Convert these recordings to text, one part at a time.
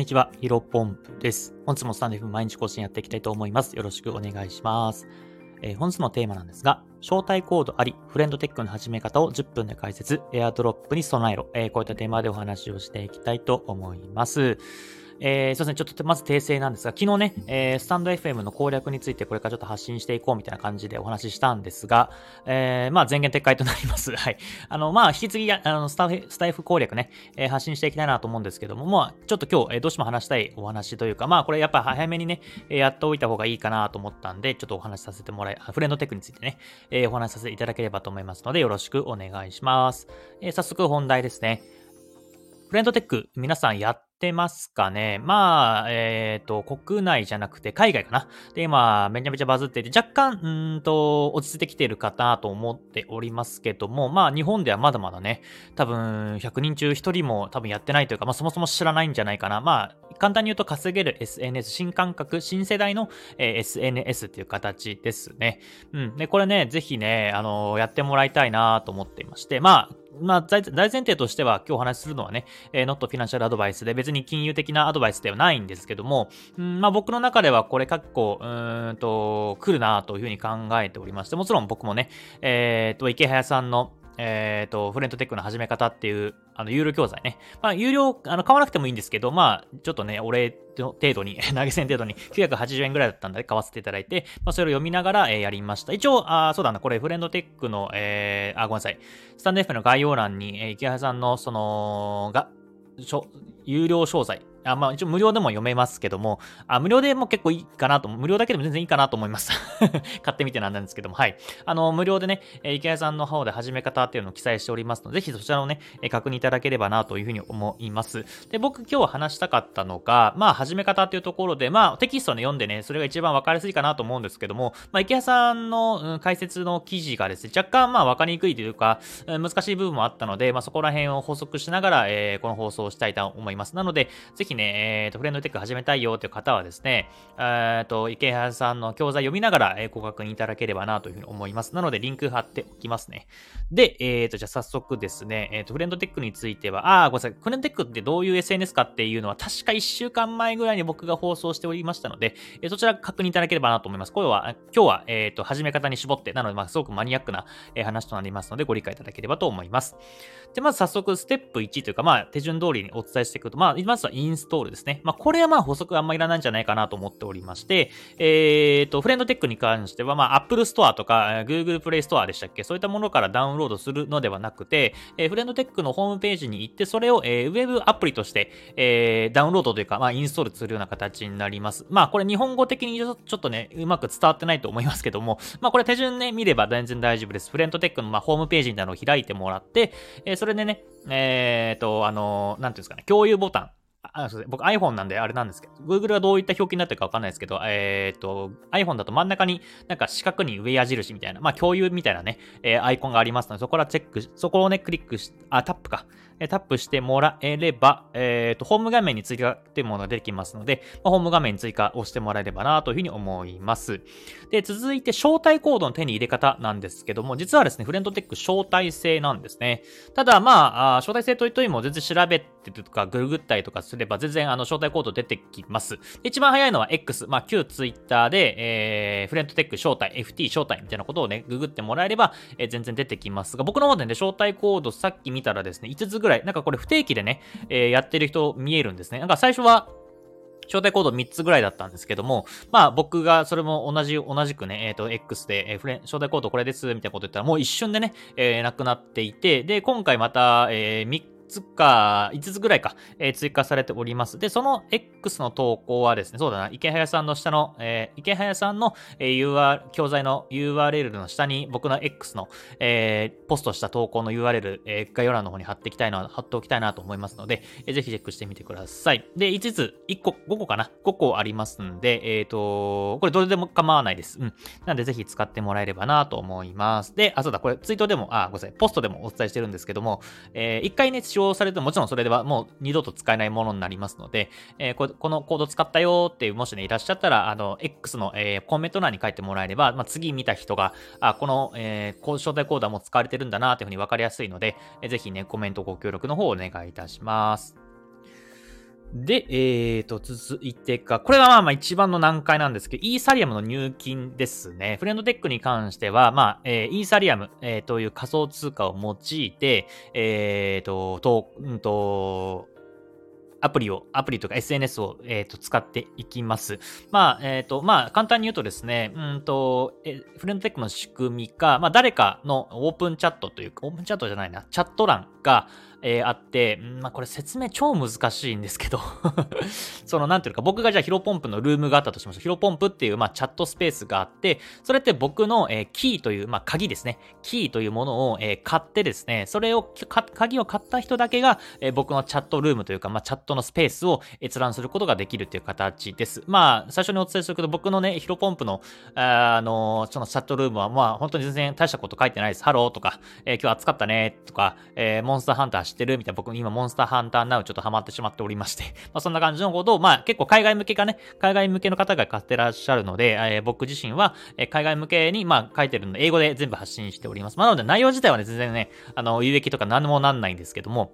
にちは、ヒロポンプです。本日もスタンディフ毎日更新やっていきたいと思います。よろしくお願いします。えー、本日のテーマなんですが、招待コードあり、フレンドテックの始め方を10分で解説、エアドロップに備えろ、えー、こういったテーマでお話をしていきたいと思います。えー、すいません、ちょっとまず訂正なんですが、昨日ね、えー、スタンド FM の攻略についてこれからちょっと発信していこうみたいな感じでお話ししたんですが、えー、まあ前言撤回となります。はい。あの、まあ引き継ぎ、あのスタイフ、スタイフ攻略ね、えー、発信していきたいなと思うんですけども、まあちょっと今日、えー、どうしても話したいお話というか、まあこれやっぱ早めにね、えー、やっておいた方がいいかなと思ったんで、ちょっとお話しさせてもらい、フレンドテックについてね、えー、お話しさせていただければと思いますので、よろしくお願いします。えー、早速本題ですね。フレンドテック、皆さんやってますかね？まあ、えっ、ー、と、国内じゃなくて海外かな？で、今、めちゃめちゃバズってて、若干、うんと、落ち着いてきてるかなと思っておりますけども、まあ、日本ではまだまだね、多分、100人中1人も多分やってないというか、まあ、そもそも知らないんじゃないかな。まあ、簡単に言うと稼げる SNS、新感覚、新世代の、えー、SNS っていう形ですね。うん。で、これね、ぜひね、あのー、やってもらいたいなと思っていまして、まあ、まあ、大前提としては今日お話しするのはね、えー、not financial advice で別に金融的なアドバイスではないんですけども、うんまあ、僕の中ではこれ結構、うんと、来るなというふうに考えておりまして、もちろん僕もね、えっ、と、池早さんのえっ、ー、と、フレントテックの始め方っていう、あの、有料教材ね。まあ、有料、あの、買わなくてもいいんですけど、まあ、ちょっとね、お礼程度に、投げ銭程度に980円ぐらいだったんで買わせていただいて、まあ、それを読みながら、えー、やりました。一応、あそうだな、これ、フレンドテックの、えー、あ、ごめんなさい。スタンド F の概要欄に、えー、池原さんの、その、が、有料商材、あまあ一応無料でも読めますけども、あ無料でも結構いいかなと、無料だけでも全然いいかなと思います。買ってみてなんなんですけども、はい。あの、無料でね、え池谷さんの方で始め方っていうのを記載しておりますので、ぜひそちらをね、え確認いただければなというふうに思います。で、僕今日話したかったのが、まあ始め方っていうところで、まあテキストで読んでね、それが一番わかりやすいかなと思うんですけども、まあ池谷さんの、うん、解説の記事がですね、若干まあわかりにくいというか、難しい部分もあったので、まあそこら辺を補足しながら、えー、この放送をしたいと思います。なので、ぜひね、えーと、フレンドテック始めたいよという方はですね、えっと、池原さんの教材読みながら、えご確認いただければなというふうに思います。なので、リンク貼っておきますね。で、え、ー、と、じゃあ早速ですね、えっ、ー、と、フレンドテックについては、あ、ごめんなさい、フレンドテックってどういう SNS かっていうのは、確か1週間前ぐらいに僕が放送しておりましたので、えー、そちら確認いただければなと思います。これは、今日は、えっ、と、始め方に絞って、なので、まあ、すごくマニアックな、え話となりますので、ご理解いただければと思います。で、まず早速、ステップ1というか、まあ、手順通りにお伝えしていくと、まあ、まずはインストールですね。まあ、これはまあ、補足あんまいらないんじゃないかなと思っておりまして、えっ、ー、と、フレンドテックに関しては、まあ、Apple Store とか、Google Play Store でしたっけ？そういったものからダウンロードするのではなくて、えー、フレンドテックのホームページに行って、それを、えー、ウェブアプリとして、えー、ダウンロードというか、まあ、インストールするような形になります。まあ、これ日本語的にちょっとね、うまく伝わってないと思いますけども、まあ、これ手順ね、見れば全然大丈夫です。フレンドテックの、まあ、ホームページみたいなのを開いてもらって、えー、それでね、えっ、ー、と、あの、なんていうんですかね、共有ボタン、あそう僕 iPhone なんであれなんですけど、Google がどういった表記になってるかわかんないですけど、えっ、と、iPhone だと真ん中になんか四角に上矢印みたいな、まあ共有みたいなね、えー、アイコンがありますので、そこからチェックそこをね、クリックし、あ、タップか。えタップしてもらえれば、えっ、ー、と、ホーム画面に追加っていうものが出てきますので、まあ、ホーム画面に追加をしてもらえればなというふうに思います。で、続いて招待コードの手に入れ方なんですけども、実はですね、フレンドテック招待制なんですね。ただ、まあ、招待制といっても全然調べてとか、ググったりとかすれば、全然あの招待コード出てきます。一番早いのは X、まあ、旧 Twitter で、えー、フレンドテック招待、FT 招待みたいなことをね、ググってもらえれば、えー、全然出てきますが、僕の方でね、招待コードさっき見たらですね、5つぐらいらい、なんかこれ不定期でね、えー、やってる人見えるんですね。なんか最初は、招待コード3つぐらいだったんですけども、まあ僕がそれも同じ、同じくね、えっ、ー、と、X で、えー、フレン、招待コードこれです、みたいなこと言ったらもう一瞬でね、えー、なくなっていて、で、今回また、えー、3つか、5つぐらいか、えー、追加されております。で、その X の投稿はですね、そうだな、池早さんの下の、えー、池早さんの、えー、UR、教材の URL の下に僕の X の、えー、ポストした投稿の URL、えー、概要欄の方に貼っていきたいな、貼っておきたいなと思いますので、えー、ぜひチェックしてみてください。で、5つ、1個、5個かな ?5 個ありますんで、えっ、ー、と、これどれでも構わないです。うん。なんでぜひ使ってもらえればなと思います。で、あ、そうだ、これツイートでも、あ、ごめんなさい、ポストでもお伝えしてるんですけども、えー、1回ね、使用されてももちろんそれではもう二度と使えないものになりますので、えー、ここのコード使ったよっていう、もしね、いらっしゃったら、あの、X の、えー、コメント欄に書いてもらえれば、まあ、次見た人が、あ、この、えー、招待コードはもう使われてるんだなというふうに分かりやすいので、えー、ぜひね、コメントご協力の方をお願いいたします。で、えーと、続いてか、これがまあまあ一番の難解なんですけど、イーサリアムの入金ですね。フレンドテックに関しては、まあ、えー、イーサリアム、えー、という仮想通貨を用いて、えーと、と、うんと、アプリを、アプリとか SNS を、えーと、使っていきます。まあ、えっ、ー、と、まあ、簡単に言うとですね、うんと、えフレンドテックの仕組みか、まあ、誰かのオープンチャットというか、オープンチャットじゃないな、チャット欄が、えー、あって、まあ、これ説明超難しいんですけど その、なんていうか、僕がじゃあヒロポンプのルームがあったとしましょう。ヒロポンプっていう、まあ、チャットスペースがあって、それって僕の、えー、キーという、まあ、鍵ですね。キーというものを、えー、買ってですね、それを、鍵を買った人だけが、えー、僕のチャットルームというか、まあ、チャットのスペースを閲覧することができるという形です。まあ、最初にお伝えするけど、僕のね、ヒロポンプの、あ、あのそのチャットルームは、まあ、本当に全然大したこと書いてないです。ハローとか、えー、今日暑かったねとか、えー、モンスターハンター知ってるみたいな、僕今モンスターハンターナウちょっとハマってしまっておりまして、まあ、そんな感じのことを、まあ結構海外向けがね、海外向けの方が買ってらっしゃるので、えー、僕自身は、え海外向けに、まあ書いてるので、英語で全部発信しております。まあ、なので内容自体はね、全然ね、あの、有益とか何もなんないんですけども、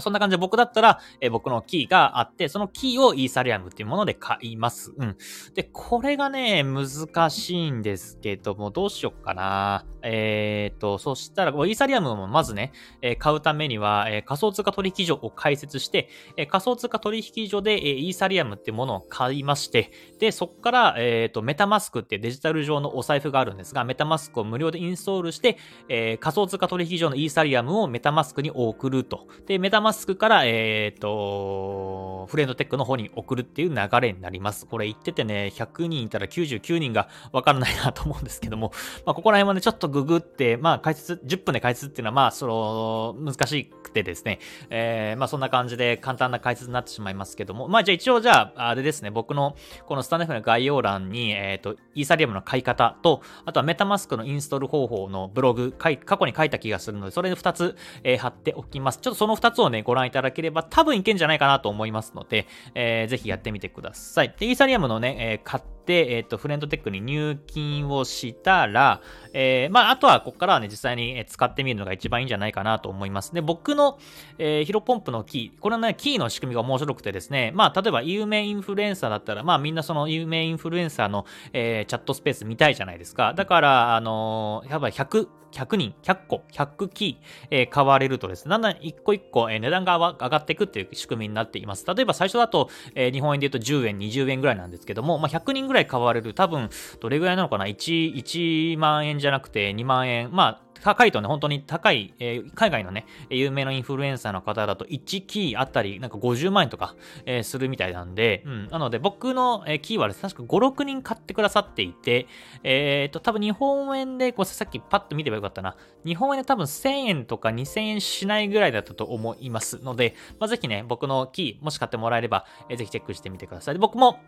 そんな感じで僕だったら、えー、僕のキーがあって、そのキーをイーサリアムっていうもので買います。うん。で、これがね、難しいんですけども、どうしよっかな。えっ、と、そしたら、イーサリアムもまずね、えー、買うためには、えー、仮想通貨取引所を開設して、えー、仮想通貨取引所で、えー、イーサリアムってものを買いまして、で、そこから、えっ、と、メタマスクってデジタル上のお財布があるんですが、メタマスクを無料でインストールして、えー、仮想通貨取引所のイーサリアムをメタマスクに送ると。で、メタマスクから、えっ、と、フレンドテックの方に送るっていう流れになります。これ言っててね、100人いたら99人がわからないなと思うんですけども、まあ、ここら辺はね、ちょっとググって、まあ、解説、10分で解説っていうのは、まあ、その、難しくてですね、えー、まあ、そんな感じで簡単な解説になってしまいますけども、まあ、じゃあ一応、じゃあ、あれですね、僕の、このスタンド F の概要欄に、えっ、ー、と、イーサリアムの買い方と、あとはメタマスクのインストール方法のブログ、過去に書いた気がするので、それで2つ、えー、貼っておきます。ちょっとその2つをね、ご覧いただければ、多分いけんじゃないかなと思いますので、えー、ぜひやってみてください。で、イーサリアムのね、えー、買って、えっ、ー、と、フレンドテックに入金をしたら、えー、まあ、あとはここからはね、実際に使ってみるのが一番いいんじゃないかなと思います。で、僕の、えー、ヒロポンプのキー、これはね、キーの仕組みが面白くてですね、まあ、例えば有名インフルエンサーだったら、まあ、みんなその有名インフルエンサーの、えー、チャットスペース見たいじゃないですか。だから、あのー、やっぱ100、100人、100個、100キー、えー、買われるとですね、だんだん一個一個、えー、値段が上がっていくっていう仕組みになっています。例えば最初だと、えー、日本円で言うと10円、20円ぐらいなんですけども、まあ、100人ぐらい買われる、多分、どれぐらいなのかな？1, ?1 万円じゃなくて2万円。まあ、高いとね、本当に高い、えー、海外のね、有名なインフルエンサーの方だと1キーあたりなんか50万円とか、えー、するみたいなんで、うん。なので僕の、えー、キーはですね、確か5、6人買ってくださっていて、えっ、と、多分日本円で、こうさっきパッと見ればよかったな。日本円で多分1000円とか2000円しないぐらいだったと思いますので、まあ、ぜひね、僕のキー、もし買ってもらえれば、えー、ぜひチェックしてみてください。で僕も、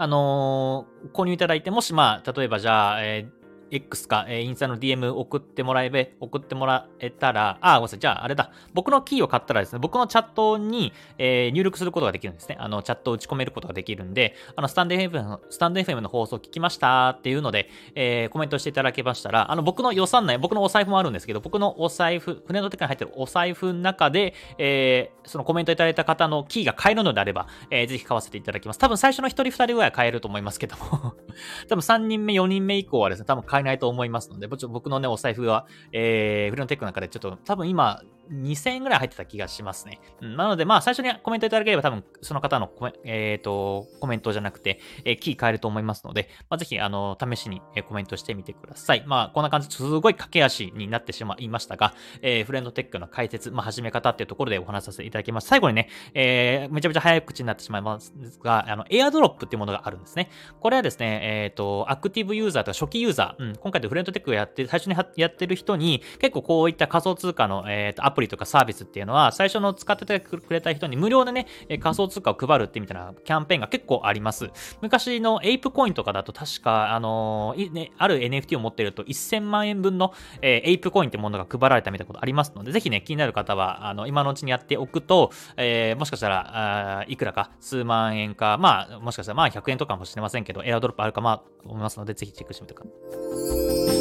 あのー、購入いただいて、もしまあ、例えばじゃあ、えー X か、えー、インスタの DM 送ってもらえべ、送ってもらえたら、あ、ごめんなさい。じゃあ、あれだ。僕のキーを買ったらですね、僕のチャットに、えー、入力することができるんですね。あの、チャットを打ち込めることができるんで、あの、スタンド FM の、スタンド FM の放送聞きましたっていうので、えー、コメントしていただけましたら、あの、僕の予算内、僕のお財布もあるんですけど、僕のお財布、船の手に入ってるお財布の中で、えー、そのコメントいただいた方のキーが買えるのであれば、えー、ぜひ買わせていただきます。多分最初の1人2人ぐらいは買えると思いますけども 多分3人目、4人目以降はですね、多分買えないと思いますので、僕のね、お財布は、えー、フリのテックの中でちょっと多分今、2000円ぐらい入ってた気がしますね。なので、まあ、最初にコメントいただければ多分、その方のコメ,、えーと、コメントじゃなくて、えー、キー変えると思いますので、まあ、ぜひ、あの、試しに、コメントしてみてください。まあ、こんな感じ、すごい駆け足になってしまいましたが、えー、フレンドテックの解説、まあ、始め方っていうところでお話しさせていただきます。最後にね、えー、めちゃめちゃ早口になってしまいますが、あの、エアドロップっていうものがあるんですね。これはですね、えっ、ー、と、アクティブユーザーとか初期ユーザー、うん、今回でフレンドテックをやって、最初にやってる人に、結構こういった仮想通貨の、えーと、アププリとかサービスっていうのは、最初の使っててくれた人に無料でね、仮想通貨を配るってみたいなキャンペーンが結構あります。昔のエイプコインとかだと確か、あのー、ね、ある NFT を持ってると1000万円分の、え、エイプコインってものが配られたみたいなことありますので、ぜひね、気になる方は、あの、今のうちにやっておくと、えー、もしかしたら、あいくらか、数万円か、まあ、もしかしたらまあ100円とかもしれませんけど、エアドロップあるかまあ思いますので、ぜひチェックしてみてください。